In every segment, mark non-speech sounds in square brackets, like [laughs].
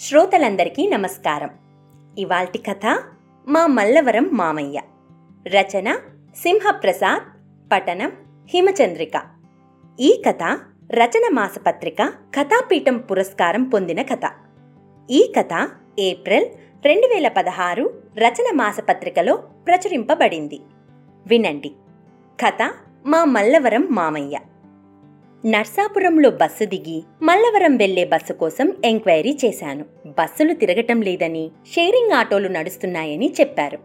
శ్రోతలందరికీ నమస్కారం. ఇవాల్టి కథ మా మల్లవరం మామయ్య. రచన సింహప్రసాద్ పఠనం హిమచంద్రిక. ఈ కథ రచన మాసపత్రిక కథాపీఠం పురస్కారం పొందిన కథ. ఈ కథ ఏప్రిల్ రెండు వేల పదహారు రచన మాసపత్రికలో ప్రచురింపబడింది. వినండి. కథ మా మల్లవరం మామయ్య. నర్సాపురంలో బస్సు దిగి మల్లవరం వెళ్ళే బస్సు కోసం ఎంక్వైరీ చేశాను. బస్సులు తిరగటం లేదని షేరింగ్ ఆటోలు నడుస్తున్నాయని చెప్పారు.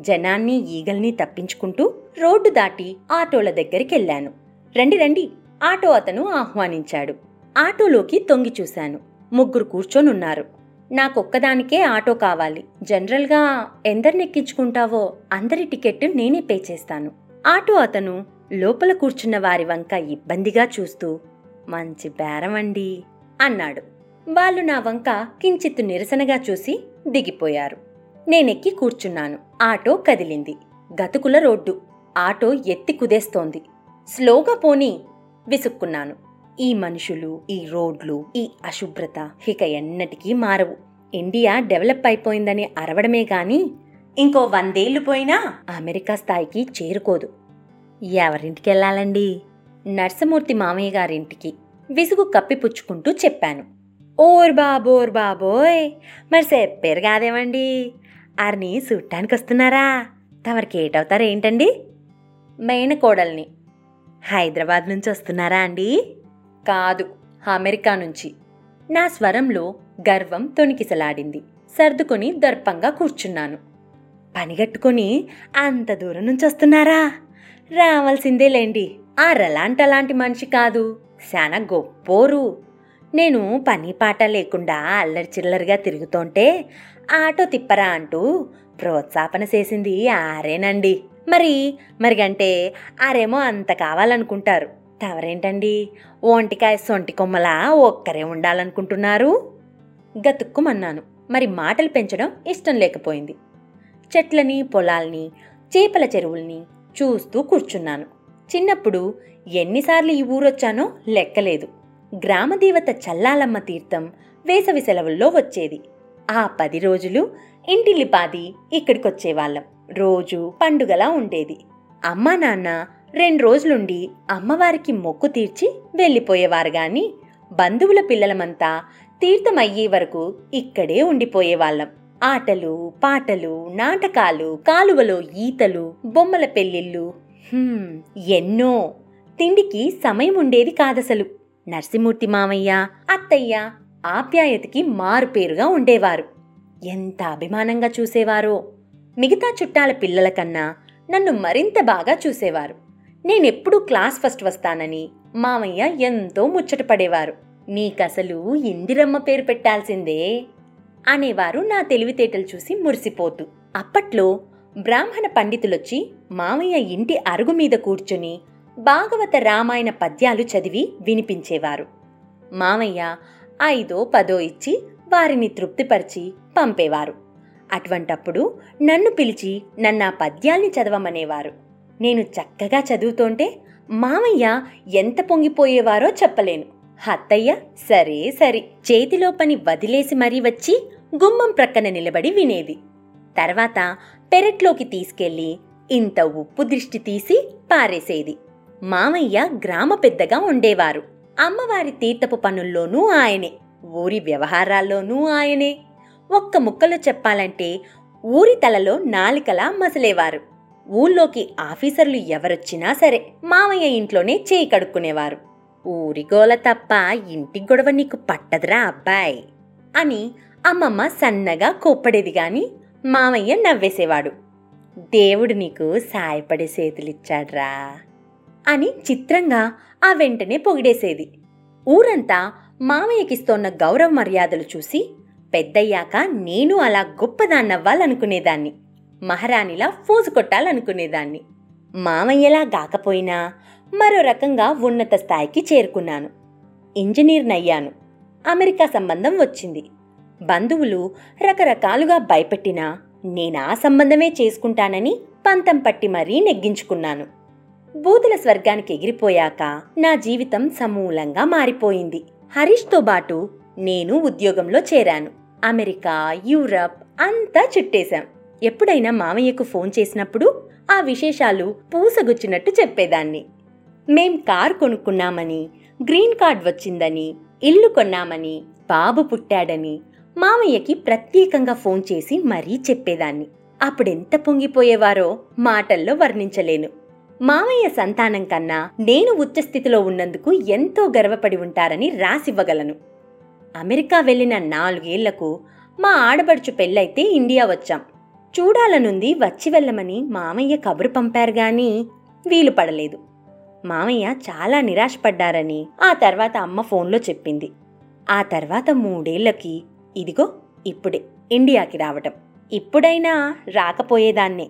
జనాన్ని ఈగల్ని తప్పించుకుంటూ రోడ్డు దాటి ఆటోల దగ్గరికెళ్ళాను రండి రండి ఆటో అతను ఆహ్వానించాడు. ఆటోలోకి తొంగి చూశాను. ముగ్గురు కూర్చొనున్నారు. నాకొక్కదానికే ఆటో కావాలి. జనరల్గా ఎందరినెక్కించుకుంటావో అందరి టికెట్ నేనే పే చేస్తాను. ఆటో అతను లోపల కూర్చున్న వారి వంక ఇబ్బందిగా చూస్తూ మంచి బేరమండి అన్నాడు. వాళ్ళు నా వంక కించిత్తు నిరసనగా చూసి దిగిపోయారు. నేనెక్కి కూర్చున్నాను. ఆటో కదిలింది. గతుకుల రోడ్డు. ఆటో ఎత్తి కుదేస్తోంది. స్లోగా పోని విసుక్కున్నాను. ఈ మనుషులు ఈ రోడ్లు ఈ అశుభ్రత ఇక ఎన్నటికీ మారవు. ఇండియా డెవలప్ అయిపోయిందని అరవడమే గాని ఇంకో వందేళ్ళు పోయినా అమెరికా స్థాయికి చేరుకోదు. ఎవరింటికి వెళ్ళాలండి నర్సమూర్తి మామయ్య గారింటికి విసుగు కప్పిపుచ్చుకుంటూ చెప్పాను. ఓర్ బాబోర్ బాబోయ్! మరి చెప్పారు కాదేమండి? ఆరిని చూడటానికి వస్తున్నారా తమరికి ఏటవుతారు ఏంటండి? మేనకోడల్ని. హైదరాబాద్ నుంచి వస్తున్నారా అండి? కాదు అమెరికా నుంచి. నా స్వరంలో గర్వం తొణికిసలాడింది. సర్దుకొని దర్పంగా కూర్చున్నాను. పనిగట్టుకొని అంత దూరం నుంచి వస్తున్నారా? రావాల్సిందేలేండి. ఆ రలాంటలాంటి మనిషి కాదు. శానా గొప్పోరు. నేను పని పాట లేకుండా అల్లరి చిల్లరిగా తిరుగుతుంటే ఆటో తిప్పరా అంటూ ప్రోత్సాహన చేసింది ఆరేనండి. మరి మరిగంటే ఆరేమో అంత కావాలనుకుంటారు. తవరేంటండి? ఒంటికాయ సొంటి కొమ్మలా ఒక్కరే ఉండాలనుకుంటున్నారు? గతుక్కుమన్నాను. మరి మాటలు పెంచడం ఇష్టం లేకపోయింది. చెట్లని పొలాల్ని చేపల చెరువుల్ని చూస్తూ కూర్చున్నాను. చిన్నప్పుడు ఎన్నిసార్లు ఈ ఊరొచ్చానో లెక్కలేదు. గ్రామదేవత చల్లాలమ్మ తీర్థం వేసవి సెలవుల్లో వచ్చేది. ఆ పది రోజులు ఇంటిల్లిపాది ఇక్కడికొచ్చేవాళ్ళం. రోజు పండుగలా ఉండేది. అమ్మా నాన్న రెండు రోజులుండి అమ్మవారికి మొక్కు తీర్చి వెళ్ళిపోయేవారు గాని బంధువుల పిల్లలమంతా తీర్థం అయ్యే వరకు ఇక్కడే ఉండిపోయేవాళ్ళం. ఆటలు పాటలు నాటకాలు కాలువలో ఈతలు బొమ్మల పెళ్ళిళ్ళు. ఎన్నో. తిండికి సమయం ఉండేది కాదసలు. నరసింహూర్తి మామయ్య అత్తయ్య ఆప్యాయతకి మారుపేరుగా ఉండేవారు. ఎంత అభిమానంగా చూసేవారో. మిగతా చుట్టాల పిల్లల కన్నా నన్ను మరింత బాగా చూసేవారు. నేనెప్పుడూ క్లాస్ ఫస్ట్ వస్తానని మామయ్య ఎంతో ముచ్చటపడేవారు నీకసలు ఇందిరమ్మ పేరు పెట్టాల్సిందే. అనేవారు నా తెలివితేటలు చూసి మురిసిపోతూ అప్పట్లో బ్రాహ్మణ పండితులొచ్చి మామయ్య ఇంటి అరుగు మీద కూర్చుని భాగవత రామాయణ పద్యాలు చదివి వినిపించేవారు. మామయ్య ఐదో పదో ఇచ్చి వారిని తృప్తిపరిచి పంపేవారు. అటువంటప్పుడు నన్ను పిలిచి నన్ను ఆ పద్యాల్ని చదవమనేవారు. నేను చక్కగా చదువుతుంటే మామయ్య ఎంత పొంగిపోయేవారో చెప్పలేను. అత్తయ్య సరే సరే. చేతిలో పని వదిలేసి మరీ వచ్చి గుమ్మం ప్రక్కన నిలబడి వినేది. తర్వాత పెరట్లోకి తీసుకెళ్ళి ఇంత ఉప్పు దృష్టి తీసి పారేసేది. మామయ్య గ్రామ పెద్దగా ఉండేవారు. అమ్మవారి తీర్థపు పనుల్లోనూ ఆయనే ఊరి వ్యవహారాల్లోనూ ఆయనే. ఒక్క ముక్కలో చెప్పాలంటే ఊరి తలలో నాలికలా మసలేవారు. ఊళ్ళోకి ఆఫీసర్లు ఎవరొచ్చినా సరే మామయ్య ఇంట్లోనే చేయి కడుక్కునేవారు. ఊరిగోల తప్ప ఇంటి గొడవ నీకు పట్టదురా అబ్బాయ్ అని అమ్మమ్మ సన్నగా కోప్పడేది గాని మామయ్య నవ్వేసేవాడు. దేవుడు నీకు సాయపడే చేతులిచ్చాడ్రా అని చిత్రంగా ఆ వెంటనే పొగిడేసేది. ఊరంతా మామయ్యకిస్తోన్న గౌరవ మర్యాదలు చూసి పెద్దయ్యాక నేను అలా గొప్పదాన్నవ్వాలనుకునేదాన్ని. మహారాణిలా ఫోజు కొట్టాలనుకునేదాన్ని. మామయ్యలా గాకపోయినా మరో రకంగా ఉన్నత స్థాయికి చేరుకున్నాను. ఇంజనీర్నయ్యాను. అమెరికా సంబంధం వచ్చింది. బంధువులు రకరకాలుగా భయపెట్టినా నేనా సంబంధమే చేసుకుంటానని పంతం పట్టి మరీ నెగ్గించుకున్నాను. బూతుల స్వర్గానికి ఎగిరిపోయాక నా జీవితం సమూలంగా మారిపోయింది. హరీష్తో బాటు నేను ఉద్యోగంలో చేరాను. అమెరికా యూరప్ అంతా చుట్టేశాం. ఎప్పుడైనా మామయ్యకు ఫోన్ చేసినప్పుడు ఆ విశేషాలు పూసగుచ్చినట్టు చెప్పేదాన్ని. మేం కార్ కొనుక్కున్నామని గ్రీన్ కార్డ్ వచ్చిందని ఇల్లు కొన్నామని బాబు పుట్టాడని మామయ్యకి ప్రత్యేకంగా ఫోన్ చేసి మరీ చెప్పేదాన్ని. అప్పుడెంత పొంగిపోయేవారో మాటల్లో వర్ణించలేను. మామయ్య సంతానం కన్నా నేను ఉచ్చస్థితిలో ఉన్నందుకు ఎంతో గర్వపడి ఉంటారని రాసివ్వగలను. అమెరికా వెళ్ళిన నాలుగేళ్ళకు మా ఆడబడుచు పెళ్ళైతే ఇండియా వచ్చాం. చూడాలనుంది వచ్చి వెళ్ళమని మామయ్య కబురు పంపారు గాని వీలు పడలేదు. మామయ్య చాలా నిరాశపడ్డారని ఆ తర్వాత అమ్మ ఫోన్లో చెప్పింది. ఆ తర్వాత మూడేళ్ళకి ఇదిగో ఇప్పుడే ఇండియాకి రావటం. ఇప్పుడైనా రాకపోయేదాన్నే.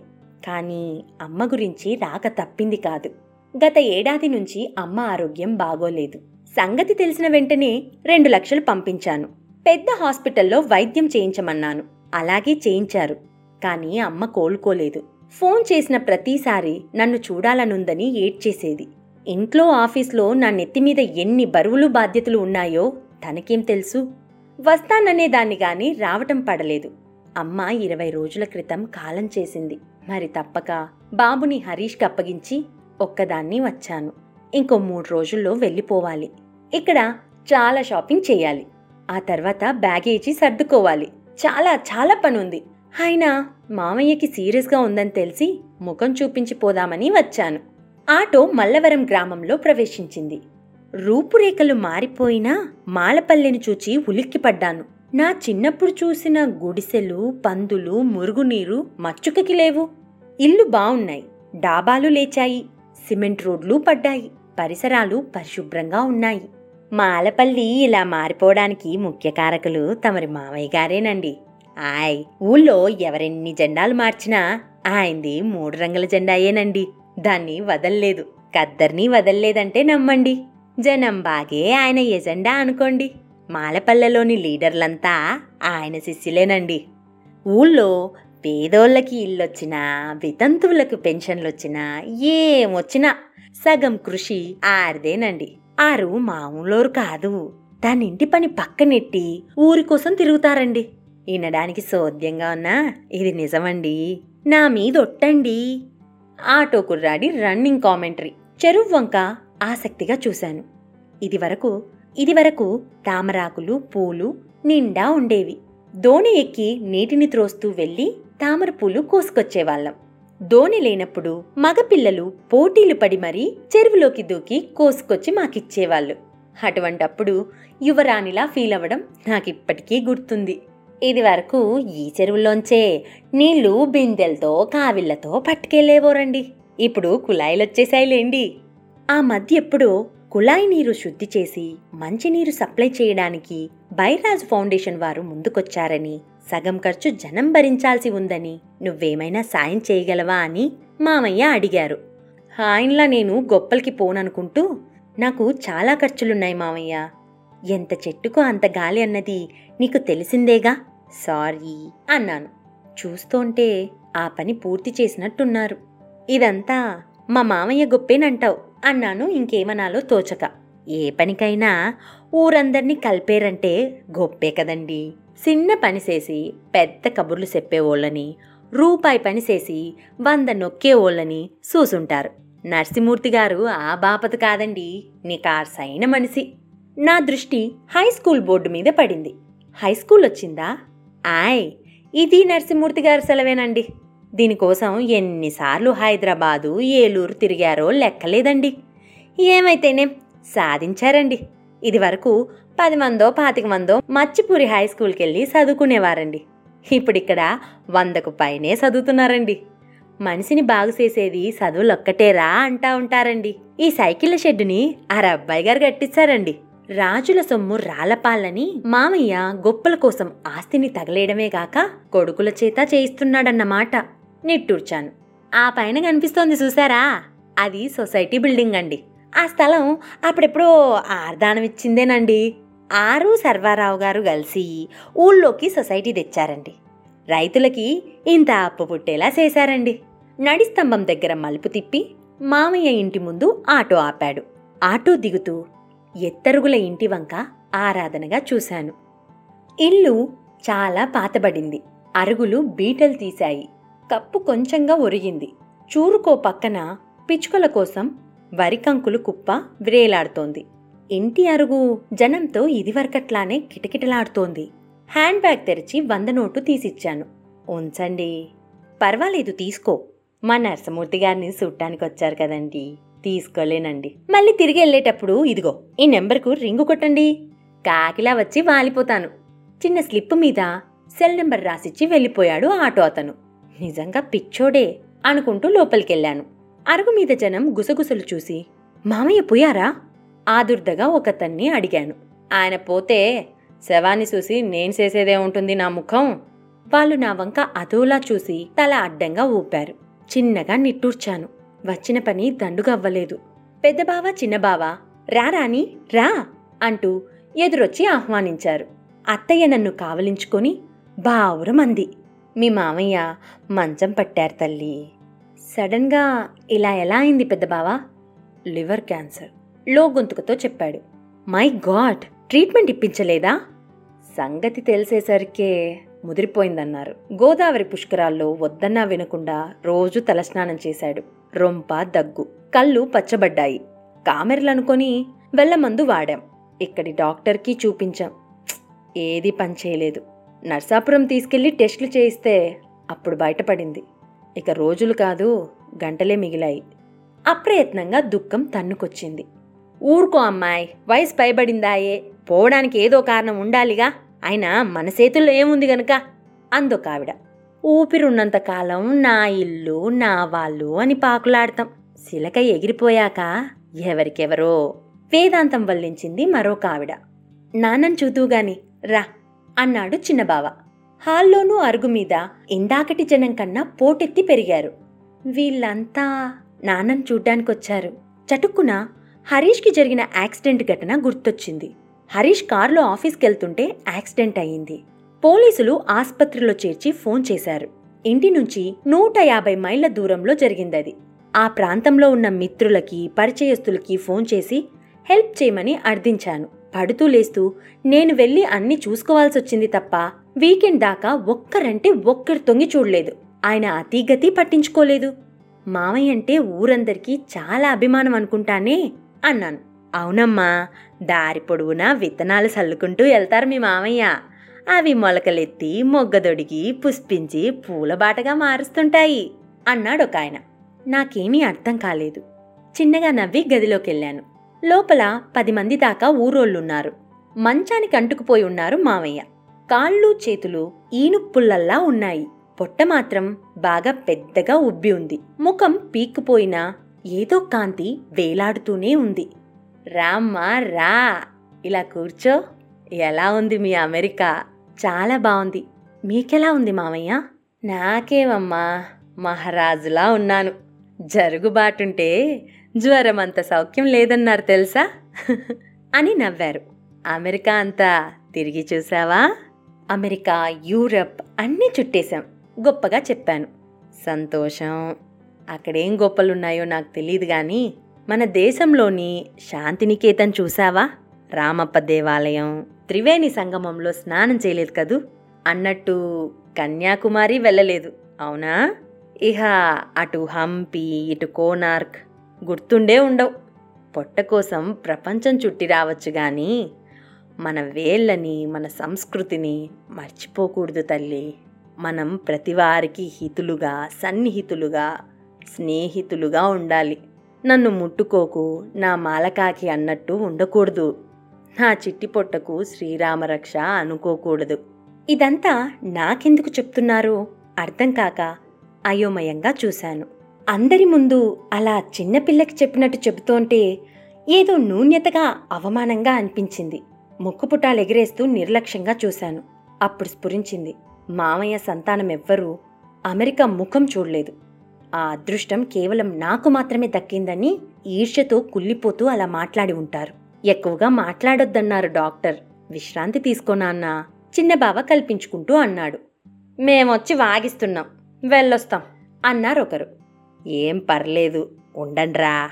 కానీ అమ్మ గురించి రాక తప్పింది కాదు. గత ఏడాది నుంచి అమ్మ ఆరోగ్యం బాగోలేదు. సంగతి తెలిసిన వెంటనే రెండు లక్షలు పంపించాను. పెద్ద హాస్పిటల్లో వైద్యం చేయించమన్నాను. అలాగే చేయించారు. కానీ అమ్మ కోలుకోలేదు. ఫోన్ చేసిన ప్రతిసారి నన్ను చూడాలనుందని ఏడ్చేసేది. ఇంట్లో ఆఫీస్లో నా నెత్తిమీద ఎన్ని బరువులు బాధ్యతలు ఉన్నాయో తనకేం తెలుసు? వస్తాననే దాన్ని గాని రావటం పడలేదు. అమ్మ ఇరవై రోజుల క్రితం కాలం చేసింది. మరి తప్పక బాబుని హరీష్కి అప్పగించి ఒక్కదాన్ని వచ్చాను. ఇంకో మూడు రోజుల్లో వెళ్ళిపోవాలి. ఇక్కడ చాలా షాపింగ్ చేయాలి. ఆ తర్వాత బ్యాగేజీ సర్దుకోవాలి. చాలా చాలా పనుంది. అయినా మామయ్యకి సీరియస్గా ఉందని తెలిసి ముఖం చూపించి పోదామని వచ్చాను. ఆటో మల్లవరం గ్రామంలో ప్రవేశించింది. రూపురేఖలు మారిపోయినా మాలపల్లెని చూచి ఉలిక్కిపడ్డాను. నా చిన్నప్పుడు చూసిన గుడిసెలు పందులు మురుగునీరు మచ్చుకకి లేవు. ఇల్లు బావున్నాయి. డాబాలు లేచాయి. సిమెంట్ రోడ్లు పడ్డాయి. పరిసరాలు పరిశుభ్రంగా ఉన్నాయి. మాలపల్లి ఇలా మారిపోవడానికి ముఖ్య కారకులు తమరి మామయ్య గారేనండి. ఆయ్ ఊళ్ళో ఎవరెన్ని జెండాలు మార్చినా ఆయనది మూడు రంగుల జెండాయేనండి. దాన్ని వదల్లేదు. కద్దర్ని వదల్లేదంటే నమ్మండి. జనం బాగే ఆయన ఎజెండా అనుకోండి. మాలపల్లెలోని లీడర్లంతా ఆయన శిష్యులేనండి. ఊళ్ళో పేదోళ్ళకి ఇల్లొచ్చినా వితంతువులకు పెన్షన్లొచ్చినా ఏమొచ్చినా సగం కృషి ఆరిదేనండి. ఆరు మామూలోరు కాదు. దాని ఇంటి పని పక్కనెట్టి ఊరి కోసం తిరుగుతారండి. వినడానికి సోద్యంగా ఉన్నా? ఇది నిజమండి. నా మీద ఒట్టండి. ఆటో కుర్రాడి రన్నింగ్ కామెంటరీ. చెరువు వంక ఆసక్తిగా చూశాను. ఇదివరకు ఇదివరకు తామరాకులు పూలు నిండా ఉండేవి. దోణి ఎక్కి నీటిని త్రోస్తూ వెళ్ళి తామర పూలు కోసుకొచ్చేవాళ్ళం. దోణి లేనప్పుడు మగపిల్లలు పోటీలు పడి మరీ చెరువులోకి దూకి కోసుకొచ్చి మాకిచ్చేవాళ్ళు. అటువంటప్పుడు యువరాణిలా ఫీల్ అవ్వడం నాకిప్పటికీ గుర్తుంది. ఇది వరకు ఈ చెరువులోంచే నీళ్ళు బిందెలతో కావిళ్ళతో పట్టుకెళ్ళేవోరండి ఇప్పుడు కుళాయిలొచ్చేసాయిలేండి ఆ మధ్య ఎప్పుడో కుళాయి నీరు శుద్ధి చేసి మంచినీరు సప్లై చేయడానికి బైరాజ్ ఫౌండేషన్ వారు ముందుకొచ్చారని సగం ఖర్చు జనం భరించాల్సి ఉందని నువ్వేమైనా సాయం చేయగలవా అని మామయ్య అడిగారు. ఆయనలా నేను గొప్పలకి పోననుకుంటూ నాకు చాలా ఖర్చులున్నాయి మామయ్య. ఎంత చెట్టుకో అంత గాలి అన్నది నీకు తెలిసిందేగా? సారీ అన్నాను. చూస్తోంటే ఆ పని పూర్తి చేసినట్టున్నారు. ఇదంతా మా మామయ్య గొప్పేనంటావు అన్నాను ఇంకేమనాలో తోచక. ఏ పనికైనా ఊరందర్నీ కలిపేరంటే గొప్పే కదండి. చిన్న పని చేసి పెద్ద కబుర్లు చెప్పేవోళ్ళని రూపాయి పని చేసి వంద నొక్కేవోళ్ళని చూసుంటారు. నరసింహూర్తి గారు ఆ బాపత కాదండి నీకార్సైన మనిషి. నా దృష్టి హై స్కూల్ బోర్డు మీద పడింది. హై స్కూల్ వచ్చిందా? ఆయ్ ఇది నరసింహూర్తి గారి సెలవేనండి. దీనికోసం ఎన్నిసార్లు హైదరాబాదు ఏలూరు తిరిగారో లెక్కలేదండి. ఏమైతేనేం సాధించారండి. ఇది వరకు పది మందో పాతిక మందో మచ్చిపూరి హై స్కూల్కి వెళ్ళి చదువుకునేవారండి. ఇప్పుడిక్కడ వందకు పైనే చదువుతున్నారండి. మనిషిని బాగు చేసేది చదువులొక్కటేరా అంటా ఉంటారండి. ఈ సైకిళ్ళ షెడ్డుని ఆ అబ్బాయి గారు కట్టించారండి. రాజుల సొమ్ము రాలపాలని మామయ్య గొప్పల కోసం ఆస్తిని తగలేయడమే గాక కొడుకుల చేత చేయిస్తున్నాడన్నమాట. నిట్టూర్చాను. ఆ పైన కనిపిస్తోంది చూసారా అది సొసైటీ బిల్డింగ్ అండి. ఆ స్థలం అప్పుడెప్పుడో ఆర్దానం ఇచ్చిందేనండి. ఆరు సర్వారావు గారు కలిసి ఊళ్ళోకి సొసైటీ తెచ్చారండి. రైతులకి ఇంత అప్పు పుట్టేలా చేశారండి. నడిస్తంభం దగ్గర మలుపు తిప్పి మామయ్య ఇంటి ముందు ఆటో ఆపాడు. ఆటో దిగుతూ ఎత్తరుగుల ఇంటి వంక ఆరాధనగా చూశాను. ఇల్లు చాలా పాతబడింది. అరుగులు బీటలు తీశాయి. కప్పు కొంచెంగా ఒరిగింది. చూరుకో పక్కన పిచ్చుకల కోసం వరికంకులు కుప్ప వ్రేలాడుతోంది. ఇంటి అరుగు జనంతో ఇదివరకట్లానే కిటకిటలాడుతోంది. హ్యాండ్ బ్యాగ్ తెరిచి వంద నోటు తీసిచ్చాను. ఉంచండి. పర్వాలేదు తీసుకో. మా నరసమూర్తి గారిని చూడటానికి వచ్చారు కదండీ. తీసుకోలేనండి. మళ్ళీ తిరిగి వెళ్ళేటప్పుడు ఇదిగో ఈ నెంబర్కు రింగు కొట్టండి. కాకిలా వచ్చి వాలిపోతాను. చిన్న స్లిప్ మీద సెల్ నెంబర్ రాసిచ్చి వెళ్ళిపోయాడు ఆటో అతను. నిజంగా పిచ్చోడే అనుకుంటూ లోపలికెళ్ళాను. అరుగు మీద జనం గుసగుసలు చూసి మామయ్య పోయారా? ఆదుర్దగా ఒకతన్ని అడిగాను. ఆయన పోతే శవాన్ని చూసి నేను చేసేదే ఉంటుంది నా ముఖం? వాళ్ళు నా వంక అదోలా చూసి తల అడ్డంగా ఊపారు. చిన్నగా నిట్టూర్చాను. వచ్చిన పని దండుగవ్వలేదు పెద్దబావ చిన్నబావ రా రాని రా అంటూ ఎదురొచ్చి ఆహ్వానించారు. అత్తయ్య నన్ను కావలించుకొని బావురమంది మీ మామయ్య మంచం పట్టారు తల్లి. సడన్గా ఇలా ఎలా అయింది పెద్దబావా లివర్ క్యాన్సర్లో గొంతుకతో చెప్పాడు. మై గాడ్ ట్రీట్మెంట్ ఇప్పించలేదా? సంగతి తెలిసేసరికే ముదిరిపోయిందన్నారు. గోదావరి పుష్కరాల్లో వద్దన్నా వినకుండా రోజు తలస్నానం చేశాడు. రొంప దగ్గు. కళ్ళు పచ్చబడ్డాయి. కామెర్లనుకొని వెళ్ళమందు వాడాం. ఇక్కడి డాక్టర్కి చూపించాం. ఏది పనిచేయలేదు నర్సాపురం తీసుకెళ్ళి టెస్టులు చేయిస్తే అప్పుడు బయటపడింది. ఇక రోజులు కాదు గంటలే మిగిలాయి. అప్రయత్నంగా దుఃఖం తన్నుకొచ్చింది. ఊరుకో అమ్మాయి వయసు పైబడిందాయే. పోవడానికి ఏదో కారణం ఉండాలిగా. అయినా మన చేతుల్లో ఏముంది గనుక? అందొకావిడ. ఆవిడ కాలం నా ఇల్లు నా వాళ్ళు అని పాకులాడతాం. శిలక ఎగిరిపోయాక ఎవరికెవరో వేదాంతం వల్లించింది మరో కావిడ. నాన్నని చూతూగాని రా అన్నాడు చిన్నబావ. హాల్లోనూ అరుగు మీద ఇందాకటి జనం కన్నా పోటెత్తి పెరిగారు. వీళ్ళంతా నాన్నని చూడ్డానికొచ్చారు. చటుక్కున హరీష్కి జరిగిన యాక్సిడెంట్ ఘటన గుర్తొచ్చింది. హరీష్ కారులో ఆఫీస్కెళ్తుంటే యాక్సిడెంట్ అయ్యింది. పోలీసులు ఆస్పత్రిలో చేర్చి ఫోన్ చేశారు. ఇంటి నుంచి నూట యాభై మైళ్ళ దూరంలో జరిగిందది. ఆ ప్రాంతంలో ఉన్న మిత్రులకి పరిచయస్తులకి ఫోన్ చేసి హెల్ప్ చేయమని అర్థించాను. పడుతూ లేస్తూ నేను వెళ్ళి అన్ని చూసుకోవాల్సొచ్చింది తప్ప వీకెండ్ దాకా ఒక్కరంటే ఒక్కరు తొంగి చూడలేదు. ఆయన అతిగతి పట్టించుకోలేదు. మామయ్య అంటే ఊరందరికీ చాలా అభిమానం అనుకుంటానే అన్నాను. అవునమ్మా దారి పొడవునా విత్తనాలు చల్లుకుంటూ వెళ్తారు మీ మామయ్య. అవి మొలకలెత్తి మొగ్గదొడిగి పుష్పించి పూలబాటగా మారుస్తుంటాయి అన్నాడు ఒక ఆయన నాకేమీ అర్థం కాలేదు. చిన్నగా నవ్వి గదిలోకెళ్ళాను. లోపల పది మంది దాకా ఊరోళ్ళున్నారు. మంచానికి అంటుకుపోయి ఉన్నారు మామయ్య. కాళ్ళు చేతులు ఈనుప్పుల్లల్లా ఉన్నాయి. పొట్ట మాత్రం బాగా పెద్దగా ఉబ్బి ఉంది. ముఖం పీక్కుపోయినా ఏదో కాంతి వేలాడుతూనే ఉంది. రామ్మా రా! ఇలా కూర్చో. ఎలా ఉంది మీ అమెరికా? చాలా బాగుంది. మీకెలా ఉంది మామయ్య? నాకేమమ్మా మహారాజులా ఉన్నాను. జరుగుబాటుంటే జ్వరం అంత సౌఖ్యం లేదన్నారు తెలుసా? [laughs] అని నవ్వారు. అమెరికా అంతా తిరిగి చూసావా అమెరికా యూరప్ అన్నీ చుట్టేశాం. గొప్పగా చెప్పాను. సంతోషం. అక్కడేం గొప్పలున్నాయో నాకు తెలియదు కానీ మన దేశంలోని శాంతినికేతన్ చూసావా రామప్ప దేవాలయం త్రివేణి సంగమంలో స్నానం చేయలేదు కదూ? అన్నట్టు కన్యాకుమారి వెళ్ళలేదు అవునా? ఇహ అటు హంపి ఇటు కోనార్క్ గుర్తుండే ఉండవు. పొట్ట కోసం ప్రపంచం చుట్టి రావచ్చు గాని మన వేళ్ళని మన సంస్కృతిని మర్చిపోకూడదు తల్లి. మనం ప్రతివారికి హితులుగా సన్నిహితులుగా స్నేహితులుగా ఉండాలి. నన్ను ముట్టుకోకు నా మాలకాకి అన్నట్టు ఉండకూడదు. నా చిట్టి పొట్టకు శ్రీరామరక్ష అనుకోకూడదు. ఇదంతా నాకెందుకు చెప్తున్నారో? అర్థం కాక అయోమయంగా చూశాను. అందరి ముందు అలా చిన్నపిల్లకి చెప్పినట్టు చెబుతోంటే ఏదో నూన్యతగా అవమానంగా అనిపించింది. ముక్కుపుటాలు ఎగిరేస్తూ నిర్లక్ష్యంగా చూశాను. అప్పుడు స్ఫురించింది. మామయ్య సంతానం ఎవ్వరూ అమెరికా ముఖం చూడలేదు. ఆ అదృష్టం కేవలం నాకు మాత్రమే దక్కిందని ఈర్ష్యతో కుళ్ళిపోతూ అలా మాట్లాడి ఉంటారు. ఎక్కువగా మాట్లాడొద్దన్నారు డాక్టర్. విశ్రాంతి తీసుకోనాన్నా చిన్నబావ కల్పించుకుంటూ అన్నాడు. మేమొచ్చి వాగిస్తున్నాం వెళ్ళొస్తాం అన్నారు ఒకరు ఏం పర్లేదు ఉండండ్రా.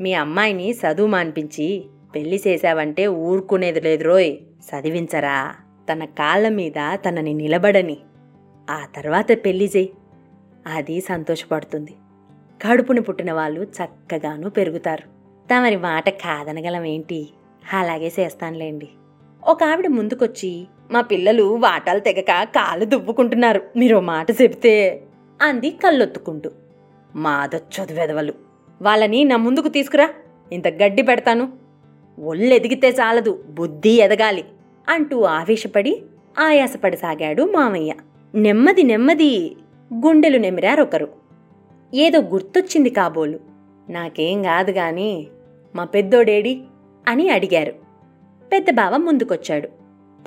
మీ అమ్మాయిని చదువు మాన్పించి పెళ్ళి చేశావంటే ఊరుకునేది లేదు రోయ్ చదివించరా. తన కాళ్ళ మీద తనని నిలబడని. ఆ తర్వాత పెళ్ళి చేయి. అది సంతోషపడుతుంది. కడుపుని పుట్టిన వాళ్ళు చక్కగాను పెరుగుతారు. తమరి మాట కాదనగలమేంటి అలాగే చేస్తానులేండి. ఒక ఆవిడ ముందుకొచ్చి మా పిల్లలు వాటాలు తెగక కాళ్ళు దువ్వుకుంటున్నారు మీరు మాట చెబితే అంది కళ్ళొత్తుకుంటూ. మాదొచ్చదు వెదవలు వాళ్ళని నా ముందుకు తీసుకురా ఇంత గడ్డి పెడతాను. ఒళ్ళెదిగితే చాలదు బుద్ధి ఎదగాలి అంటూ ఆవేశపడి ఆయాసపడసాగాడు మామయ్య. నెమ్మది నెమ్మది గుండెలు నెమిరారొకరు. ఏదో గుర్తొచ్చింది కాబోలు. నాకేం కాదు కానీ మా పెద్దోడేడి? అని అడిగారు. పెద్ద బావ ముందుకొచ్చాడు.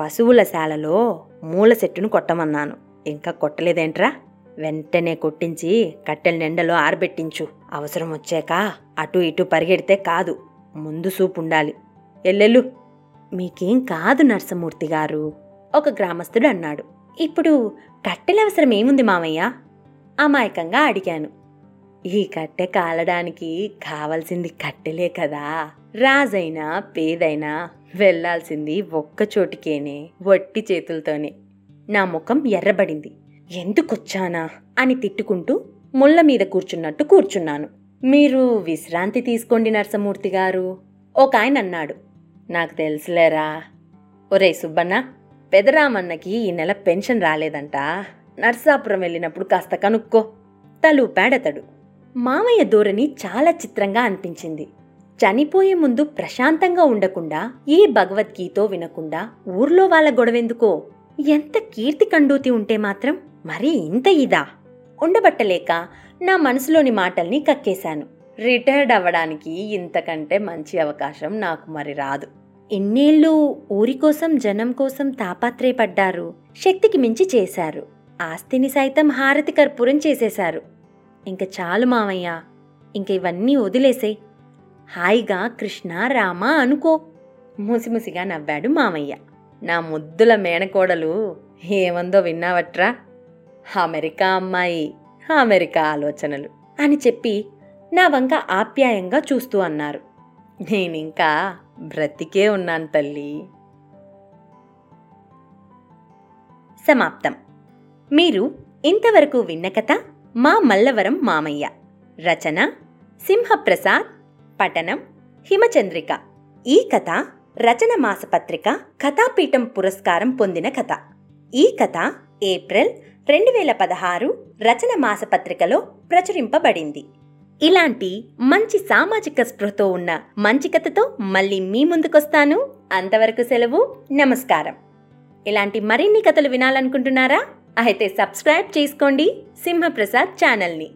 పశువుల శాలలో మూల చెట్టును కొట్టమన్నాను. ఇంకా కొట్టలేదేంట్రా? వెంటనే కొట్టించి కట్టెల నిండలో ఆరబెట్టించు. అవసరం వచ్చాక అటు ఇటు పరిగెడితే కాదు. ముందు సూపు ఉండాలి. ఎల్లెల్లు. మీకేం కాదు నరసమూర్తి గారు ఒక గ్రామస్తుడు అన్నాడు. ఇప్పుడు కట్టెల అవసరం ఏముంది మామయ్య? అమాయకంగా అడిగాను. ఈ కట్టె కాలడానికి కావలసింది కట్టెలే కదా. రాజైనా పేదైనా వెళ్ళాల్సింది ఒక్క చోటికేనే వట్టి చేతులతోనే. నా ముఖం ఎర్రబడింది. ఎందుకొచ్చానా? అని తిట్టుకుంటూ ముళ్ళ మీద కూర్చున్నట్టు కూర్చున్నాను. మీరు విశ్రాంతి తీసుకోండి నరసమూర్తి గారు. ఒక ఆయన అన్నాడు నాకు తెలుసులేరా? ఒరే సుబ్బన్న పెదరామన్నకి ఈ నెల పెన్షన్ రాలేదంట. నర్సాపురం వెళ్ళినప్పుడు కాస్త కనుక్కో. తలూపాడతడు. మామయ్య ధోరణి చాలా చిత్రంగా అనిపించింది. చనిపోయే ముందు ప్రశాంతంగా ఉండకుండా ఏ భగవద్గీతో వినకుండా ఊర్లో వాళ్ళ గొడవెందుకో? ఎంత కీర్తి కండూతి ఉంటే మాత్రం మరీ ఇంత ఇదా? ఉండబట్టలేక నా మనసులోని మాటల్ని కక్కేశాను. రిటైర్డ్ అవ్వడానికి ఇంతకంటే మంచి అవకాశం నాకు మరి రాదు. ఇన్నేళ్ళు ఊరి కోసం జనం కోసం తాపత్రయపడ్డారు. శక్తికి మించి చేశారు. ఆస్తిని సైతం హారతి కర్పూరం చేసేశారు. ఇంక చాలు మావయ్య ఇంక ఇవన్నీ వదిలేసే. హాయిగా కృష్ణ రామ అనుకో. ముసిముసిగా నవ్వాడు మామయ్య నా ముద్దుల మేనకోడలు ఏమందో విన్నావట్రా? అమెరికా అమ్మాయి అమెరికా ఆలోచనలు అని చెప్పి నా వంక ఆప్యాయంగా చూస్తూ అన్నారు. నేనింకా బ్రతికే ఉన్నాను తల్లి. సమాప్తం. మీరు ఇంతవరకు విన్న కథ మా మల్లవరం మామయ్య. రచన సింహప్రసాద్ పఠనం హిమచంద్రిక. ఈ కథ రచన మాసపత్రిక కథాపీఠం పురస్కారం పొందిన కథ. ఈ కథ ఏప్రిల్ రెండు వేల పదహారు రచన మాసపత్రికలో ప్రచురింపబడింది. ఇలాంటి మంచి సామాజిక స్పృహతో ఉన్న మంచి కథతో మళ్ళీ మీ ముందుకొస్తాను. అంతవరకు సెలవు నమస్కారం. ఇలాంటి మరిన్ని కథలు వినాలనుకుంటున్నారా? అయితే సబ్స్క్రైబ్ చేసుకోండి సింహప్రసాద్ ఛానల్ని.